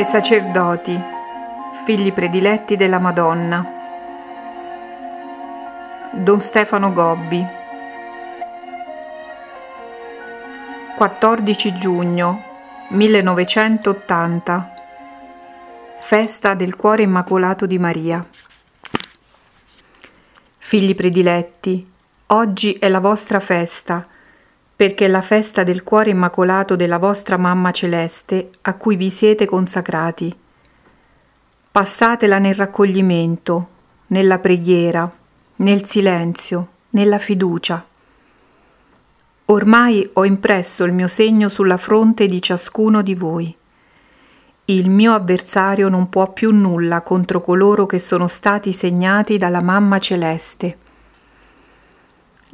ai sacerdoti, figli prediletti della Madonna. Don Stefano Gobbi 14 giugno 1980 Festa del Cuore Immacolato di Maria Figli prediletti, oggi è la vostra festa perché è la festa del cuore immacolato della vostra Mamma Celeste a cui vi siete consacrati. Passatela nel raccoglimento, nella preghiera, nel silenzio, nella fiducia. Ormai ho impresso il mio segno sulla fronte di ciascuno di voi. Il mio avversario non può più nulla contro coloro che sono stati segnati dalla Mamma Celeste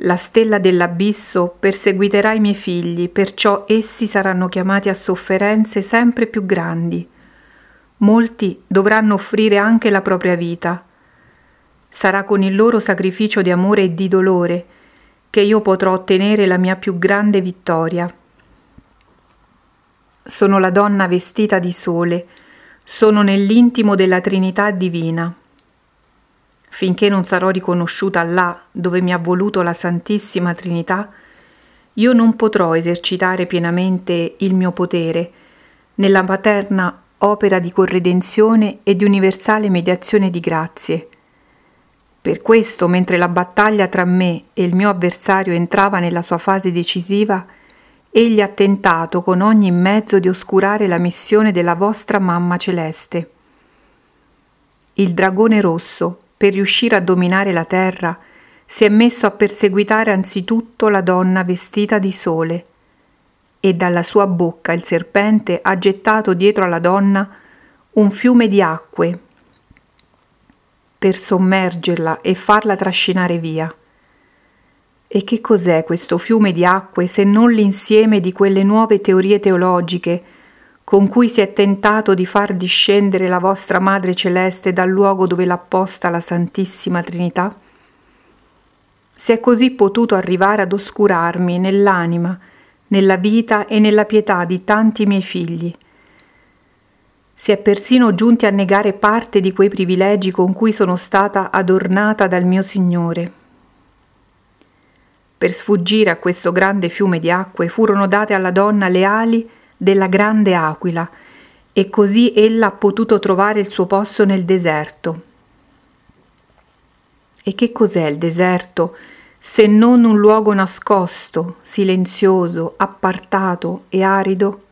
la stella dell'abisso perseguiterà i miei figli, perciò essi saranno chiamati a sofferenze sempre più grandi. Molti dovranno offrire anche la propria vita. Sarà con il loro sacrificio di amore e di dolore che io potrò ottenere la mia più grande vittoria. Sono la donna vestita di sole, sono nell'intimo della Trinità divina finché non sarò riconosciuta là dove mi ha voluto la Santissima Trinità, io non potrò esercitare pienamente il mio potere nella paterna opera di corredenzione e di universale mediazione di grazie. Per questo, mentre la battaglia tra me e il mio avversario entrava nella sua fase decisiva, egli ha tentato con ogni mezzo di oscurare la missione della vostra mamma celeste. Il dragone rosso, per riuscire a dominare la terra, si è messo a perseguitare anzitutto la donna vestita di sole, e dalla sua bocca il serpente ha gettato dietro alla donna un fiume di acque per sommergerla e farla trascinare via. E che cos'è questo fiume di acque se non l'insieme di quelle nuove teorie teologiche con cui si è tentato di far discendere la vostra Madre Celeste dal luogo dove l'ha posta la Santissima Trinità? Si è così potuto arrivare ad oscurarmi nell'anima, nella vita e nella pietà di tanti miei figli. Si è persino giunti a negare parte di quei privilegi con cui sono stata adornata dal mio Signore. Per sfuggire a questo grande fiume di acque furono date alla donna le ali della grande aquila e così ella ha potuto trovare il suo posto nel deserto. E che cos'è il deserto se non un luogo nascosto, silenzioso, appartato e arido?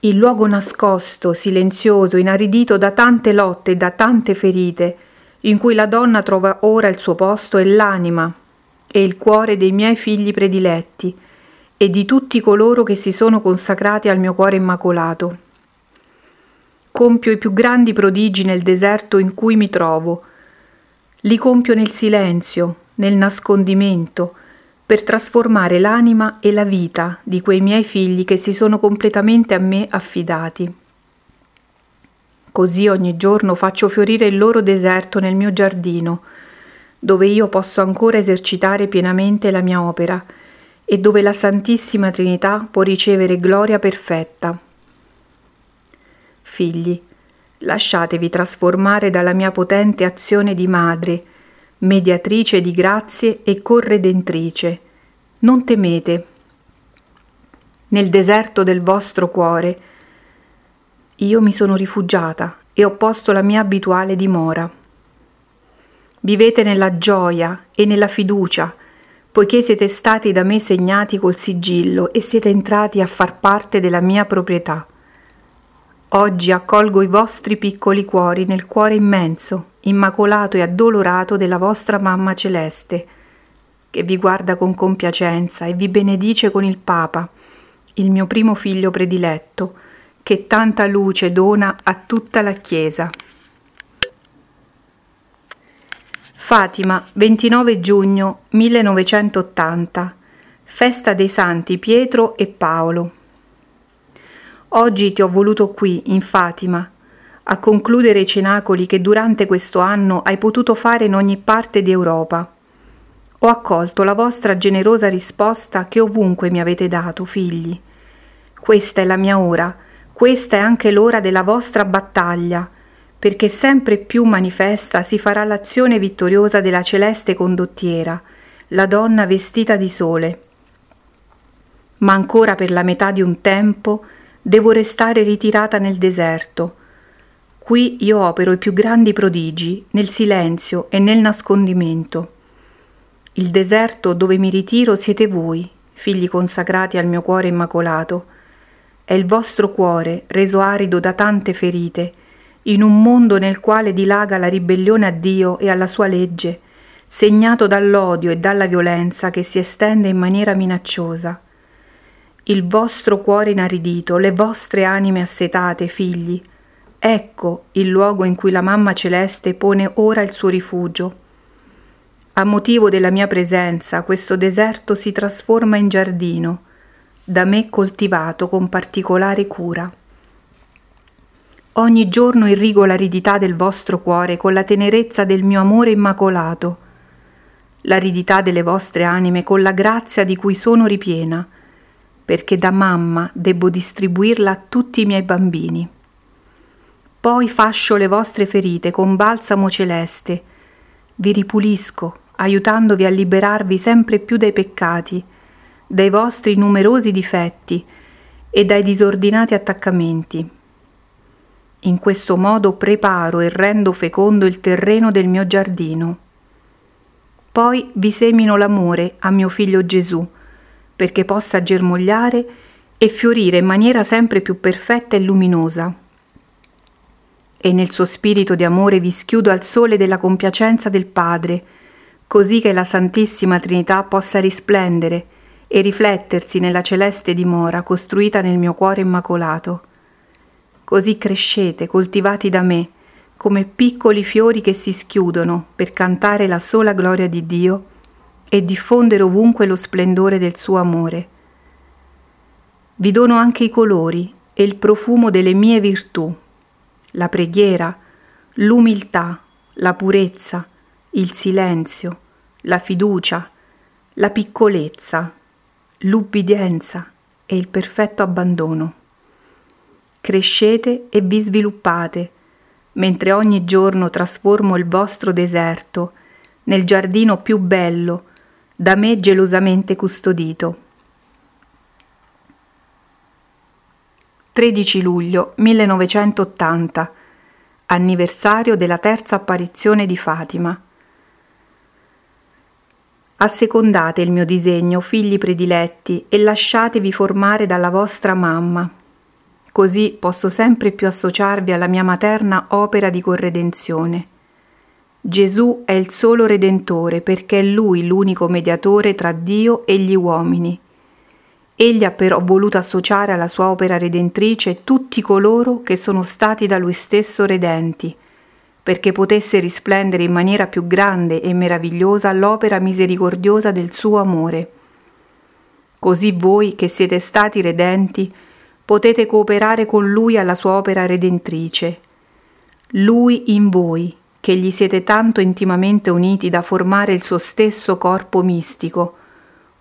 Il luogo nascosto, silenzioso, inaridito da tante lotte e da tante ferite, in cui la donna trova ora il suo posto è l'anima e il cuore dei miei figli prediletti, e di tutti coloro che si sono consacrati al mio cuore immacolato. Compio i più grandi prodigi nel deserto in cui mi trovo, li compio nel silenzio, nel nascondimento, per trasformare l'anima e la vita di quei miei figli che si sono completamente a me affidati. Così ogni giorno faccio fiorire il loro deserto nel mio giardino, dove io posso ancora esercitare pienamente la mia opera, e dove la Santissima Trinità può ricevere gloria perfetta. Figli, lasciatevi trasformare dalla mia potente azione di madre, mediatrice di grazie e corredentrice. Non temete. Nel deserto del vostro cuore io mi sono rifugiata e ho posto la mia abituale dimora. Vivete nella gioia e nella fiducia, poiché siete stati da me segnati col sigillo e siete entrati a far parte della mia proprietà. Oggi accolgo i vostri piccoli cuori nel cuore immenso, immacolato e addolorato della vostra mamma celeste, che vi guarda con compiacenza e vi benedice con il Papa, il mio primo figlio prediletto, che tanta luce dona a tutta la Chiesa. Fatima, 29 giugno 1980. Festa dei Santi Pietro e Paolo. Oggi ti ho voluto qui, in Fatima, a concludere i cenacoli che durante questo anno hai potuto fare in ogni parte d'Europa. Ho accolto la vostra generosa risposta che ovunque mi avete dato, figli. Questa è la mia ora, Questa è anche l'ora della vostra battaglia, perché sempre più manifesta si farà l'azione vittoriosa della celeste condottiera, la donna vestita di sole. Ma ancora per la metà di un tempo devo restare ritirata nel deserto. Qui io opero i più grandi prodigi, nel silenzio e nel nascondimento. Il deserto dove mi ritiro siete voi, figli consacrati al mio cuore immacolato, è il vostro cuore, reso arido da tante ferite, in un mondo nel quale dilaga la ribellione a Dio e alla sua legge, segnato dall'odio e dalla violenza che si estende in maniera minacciosa. Il vostro cuore inaridito, le vostre anime assetate, figli, ecco il luogo in cui la mamma celeste pone ora il suo rifugio. A motivo della mia presenza, questo deserto si trasforma in giardino, da me coltivato con particolare cura. Ogni giorno irrigo l'aridità del vostro cuore con la tenerezza del mio amore immacolato, l'aridità delle vostre anime con la grazia di cui sono ripiena, perché da mamma debbo distribuirla a tutti i miei bambini. Poi fascio le vostre ferite con balsamo celeste, vi ripulisco, aiutandovi a liberarvi sempre più dai peccati, dai vostri numerosi difetti e dai disordinati attaccamenti. In questo modo preparo e rendo fecondo il terreno del mio giardino. Poi vi semino l'amore a mio figlio Gesù, perché possa germogliare e fiorire in maniera sempre più perfetta e luminosa. E nel suo spirito di amore vi schiudo al sole della compiacenza del Padre, così che la Santissima Trinità possa risplendere e riflettersi nella celeste dimora costruita nel mio cuore immacolato. Così crescete, coltivati da me, come piccoli fiori che si schiudono per cantare la sola gloria di Dio e diffondere ovunque lo splendore del suo amore. Vi dono anche i colori e il profumo delle mie virtù, la preghiera, l'umiltà, la purezza, il silenzio, la fiducia, la piccolezza, l'ubbidienza e il perfetto abbandono. Crescete e vi sviluppate, mentre ogni giorno trasformo il vostro deserto nel giardino più bello, da me gelosamente custodito. 13 luglio 1980, anniversario della terza apparizione di Fatima. Assecondate il mio disegno, figli prediletti, e lasciatevi formare dalla vostra mamma. Così posso sempre più associarvi alla mia materna opera di corredenzione. Gesù è il solo Redentore perché è Lui l'unico mediatore tra Dio e gli uomini. Egli ha però voluto associare alla sua opera redentrice tutti coloro che sono stati da Lui stesso redenti, perché potesse risplendere in maniera più grande e meravigliosa l'opera misericordiosa del suo amore. Così voi che siete stati redenti potete cooperare con Lui alla sua opera redentrice. Lui in voi, che gli siete tanto intimamente uniti da formare il suo stesso corpo mistico,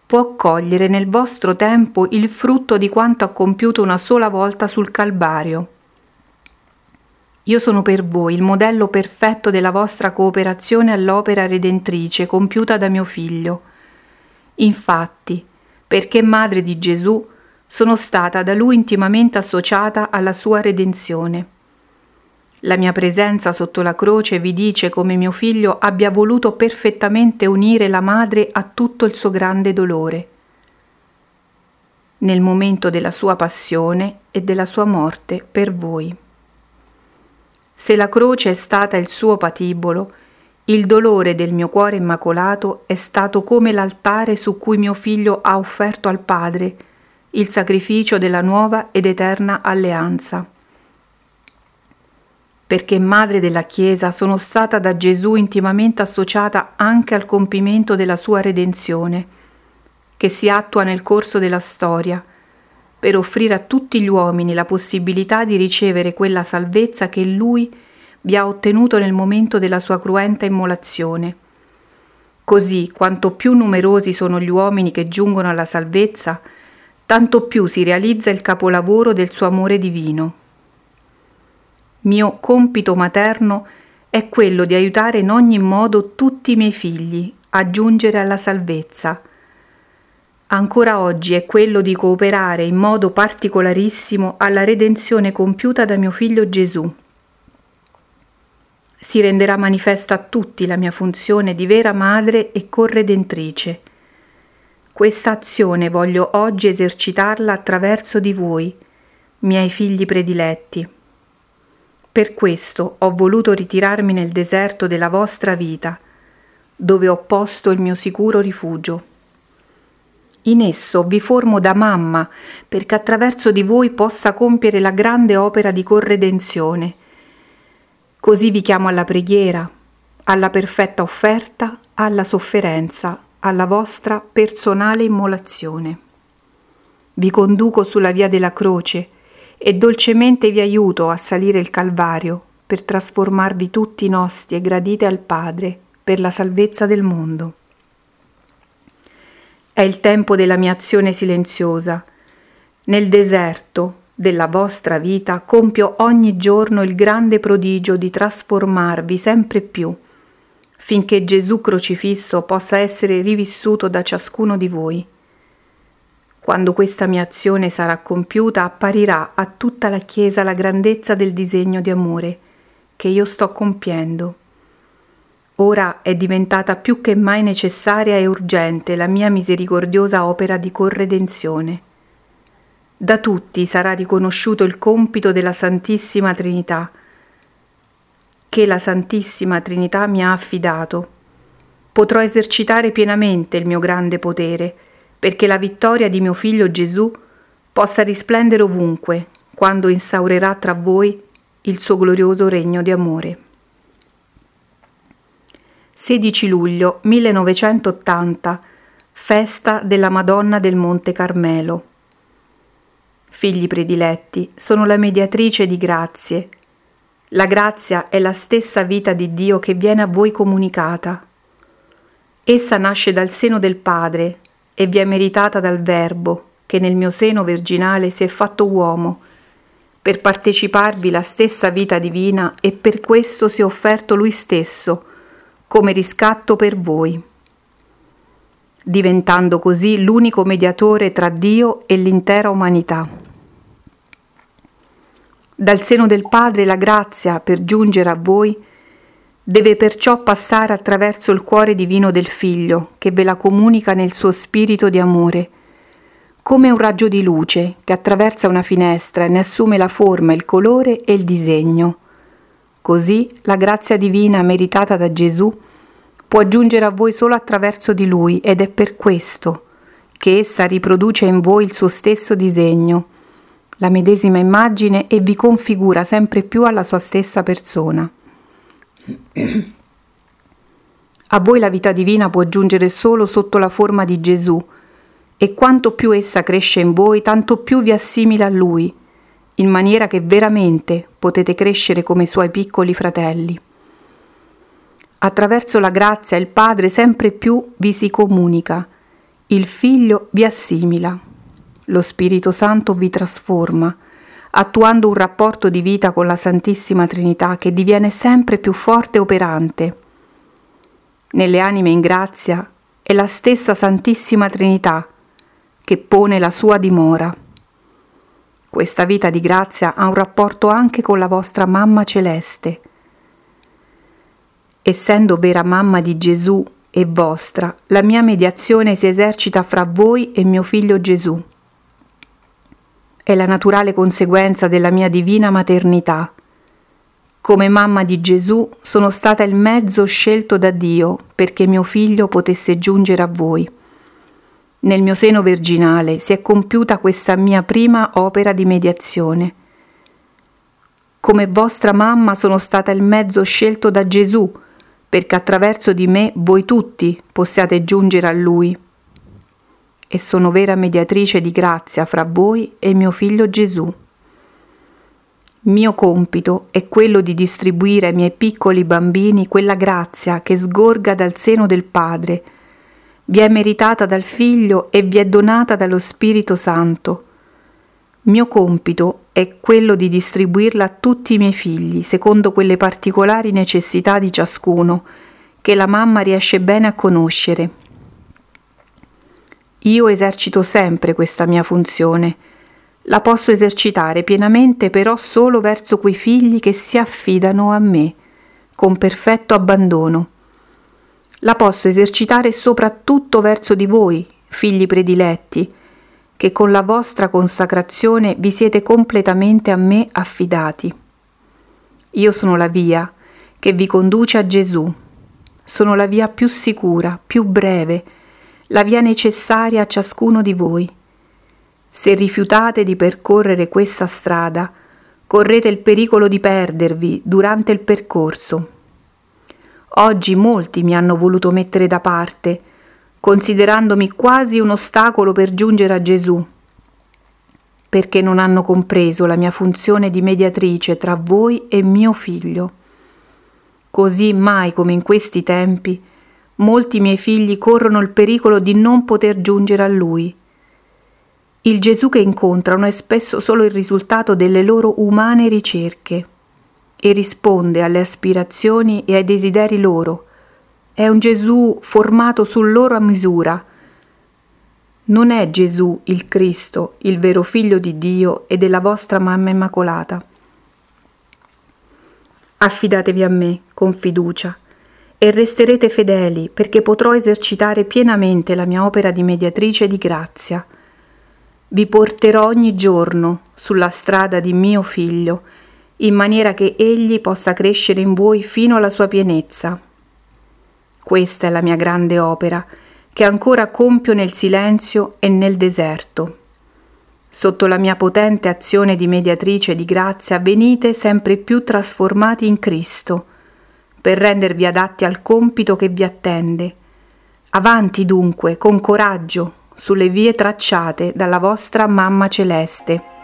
può cogliere nel vostro tempo il frutto di quanto ha compiuto una sola volta sul Calvario io sono per voi il modello perfetto della vostra cooperazione all'opera redentrice compiuta da mio figlio. Infatti, perché madre di Gesù, sono stata da lui intimamente associata alla sua redenzione. La mia presenza sotto la croce vi dice come mio figlio abbia voluto perfettamente unire la madre a tutto il suo grande dolore. Nel momento della sua passione e della sua morte per voi. Se la croce è stata il suo patibolo, il dolore del mio cuore immacolato è stato come l'altare su cui mio figlio ha offerto al Padre il sacrificio della nuova ed eterna alleanza. Perché madre della Chiesa sono stata da Gesù intimamente associata anche al compimento della sua redenzione, che si attua nel corso della storia, per offrire a tutti gli uomini la possibilità di ricevere quella salvezza che Lui vi ha ottenuto nel momento della sua cruenta immolazione. Così, quanto più numerosi sono gli uomini che giungono alla salvezza, tanto più si realizza il capolavoro del suo amore divino. Mio compito materno è quello di aiutare in ogni modo tutti i miei figli a giungere alla salvezza. Ancora oggi è quello di cooperare in modo particolarissimo alla redenzione compiuta da mio figlio Gesù. Si renderà manifesta a tutti la mia funzione di vera madre e corredentrice questa azione voglio oggi esercitarla attraverso di voi, miei figli prediletti. Per questo ho voluto ritirarmi nel deserto della vostra vita, dove ho posto il mio sicuro rifugio. In esso vi formo da mamma perché attraverso di voi possa compiere la grande opera di corredenzione. Così vi chiamo alla preghiera, alla perfetta offerta, alla sofferenza, alla vostra personale immolazione. Vi conduco sulla via della croce e dolcemente vi aiuto a salire il Calvario per trasformarvi tutti in ostie gradite al Padre per la salvezza del mondo. È il tempo della mia azione silenziosa. Nel deserto della vostra vita compio ogni giorno il grande prodigio di trasformarvi sempre più finché Gesù crocifisso possa essere rivissuto da ciascuno di voi. Quando questa mia azione sarà compiuta, apparirà a tutta la Chiesa la grandezza del disegno di amore che io sto compiendo. Ora è diventata più che mai necessaria e urgente la mia misericordiosa opera di corredenzione. Da tutti sarà riconosciuto il compito della Santissima Trinità, che la Santissima Trinità mi ha affidato. Potrò esercitare pienamente il mio grande potere, perché la vittoria di mio figlio Gesù possa risplendere ovunque, quando instaurerà tra voi il suo glorioso regno di amore. 16 luglio 1980 Festa della Madonna del Monte Carmelo. Figli prediletti, sono la mediatrice di grazie, la grazia è la stessa vita di Dio che viene a voi comunicata. Essa nasce dal seno del Padre e vi è meritata dal Verbo che nel mio seno virginale si è fatto uomo, per parteciparvi la stessa vita divina e per questo si è offerto lui stesso come riscatto per voi, diventando così l'unico mediatore tra Dio e l'intera umanità. Dal seno del Padre la grazia per giungere a voi deve perciò passare attraverso il cuore divino del Figlio che ve la comunica nel suo spirito di amore, come un raggio di luce che attraversa una finestra e ne assume la forma, il colore e il disegno. Così la grazia divina meritata da Gesù può giungere a voi solo attraverso di Lui ed è per questo che essa riproduce in voi il suo stesso disegno la medesima immagine e vi configura sempre più alla sua stessa persona. A voi la vita divina può giungere solo sotto la forma di Gesù e quanto più essa cresce in voi, tanto più vi assimila a Lui, in maniera che veramente potete crescere come suoi piccoli fratelli. Attraverso la grazia il Padre sempre più vi si comunica, il Figlio vi assimila lo Spirito Santo vi trasforma, attuando un rapporto di vita con la Santissima Trinità che diviene sempre più forte e operante. Nelle anime in grazia è la stessa Santissima Trinità che pone la sua dimora. Questa vita di grazia ha un rapporto anche con la vostra mamma celeste. Essendo vera mamma di Gesù e vostra, la mia mediazione si esercita fra voi e mio figlio Gesù è la naturale conseguenza della mia divina maternità. Come mamma di Gesù sono stata il mezzo scelto da Dio perché mio figlio potesse giungere a voi. Nel mio seno virginale si è compiuta questa mia prima opera di mediazione. Come vostra mamma sono stata il mezzo scelto da Gesù perché attraverso di me voi tutti possiate giungere a Lui e sono vera mediatrice di grazia fra voi e mio figlio Gesù. Mio compito è quello di distribuire ai miei piccoli bambini quella grazia che sgorga dal seno del Padre, vi è meritata dal Figlio e vi è donata dallo Spirito Santo. Mio compito è quello di distribuirla a tutti i miei figli, secondo quelle particolari necessità di ciascuno, che la mamma riesce bene a conoscere. Io esercito sempre questa mia funzione. La posso esercitare pienamente però solo verso quei figli che si affidano a me, con perfetto abbandono. La posso esercitare soprattutto verso di voi, figli prediletti, che con la vostra consacrazione vi siete completamente a me affidati. Io sono la via che vi conduce a Gesù. Sono la via più sicura, più breve, la via necessaria a ciascuno di voi. Se rifiutate di percorrere questa strada, correte il pericolo di perdervi durante il percorso. Oggi molti mi hanno voluto mettere da parte, considerandomi quasi un ostacolo per giungere a Gesù, perché non hanno compreso la mia funzione di mediatrice tra voi e mio figlio. Così mai come in questi tempi, molti miei figli corrono il pericolo di non poter giungere a lui. Il Gesù che incontrano è spesso solo il risultato delle loro umane ricerche e risponde alle aspirazioni e ai desideri loro. È un Gesù formato su loro a misura. Non è Gesù il Cristo, il vero figlio di Dio e della vostra mamma immacolata. Affidatevi a me con fiducia e resterete fedeli perché potrò esercitare pienamente la mia opera di mediatrice di grazia. Vi porterò ogni giorno sulla strada di mio figlio, in maniera che egli possa crescere in voi fino alla sua pienezza. Questa è la mia grande opera, che ancora compio nel silenzio e nel deserto. Sotto la mia potente azione di mediatrice di grazia venite sempre più trasformati in Cristo, per rendervi adatti al compito che vi attende. Avanti dunque, con coraggio, sulle vie tracciate dalla vostra mamma celeste.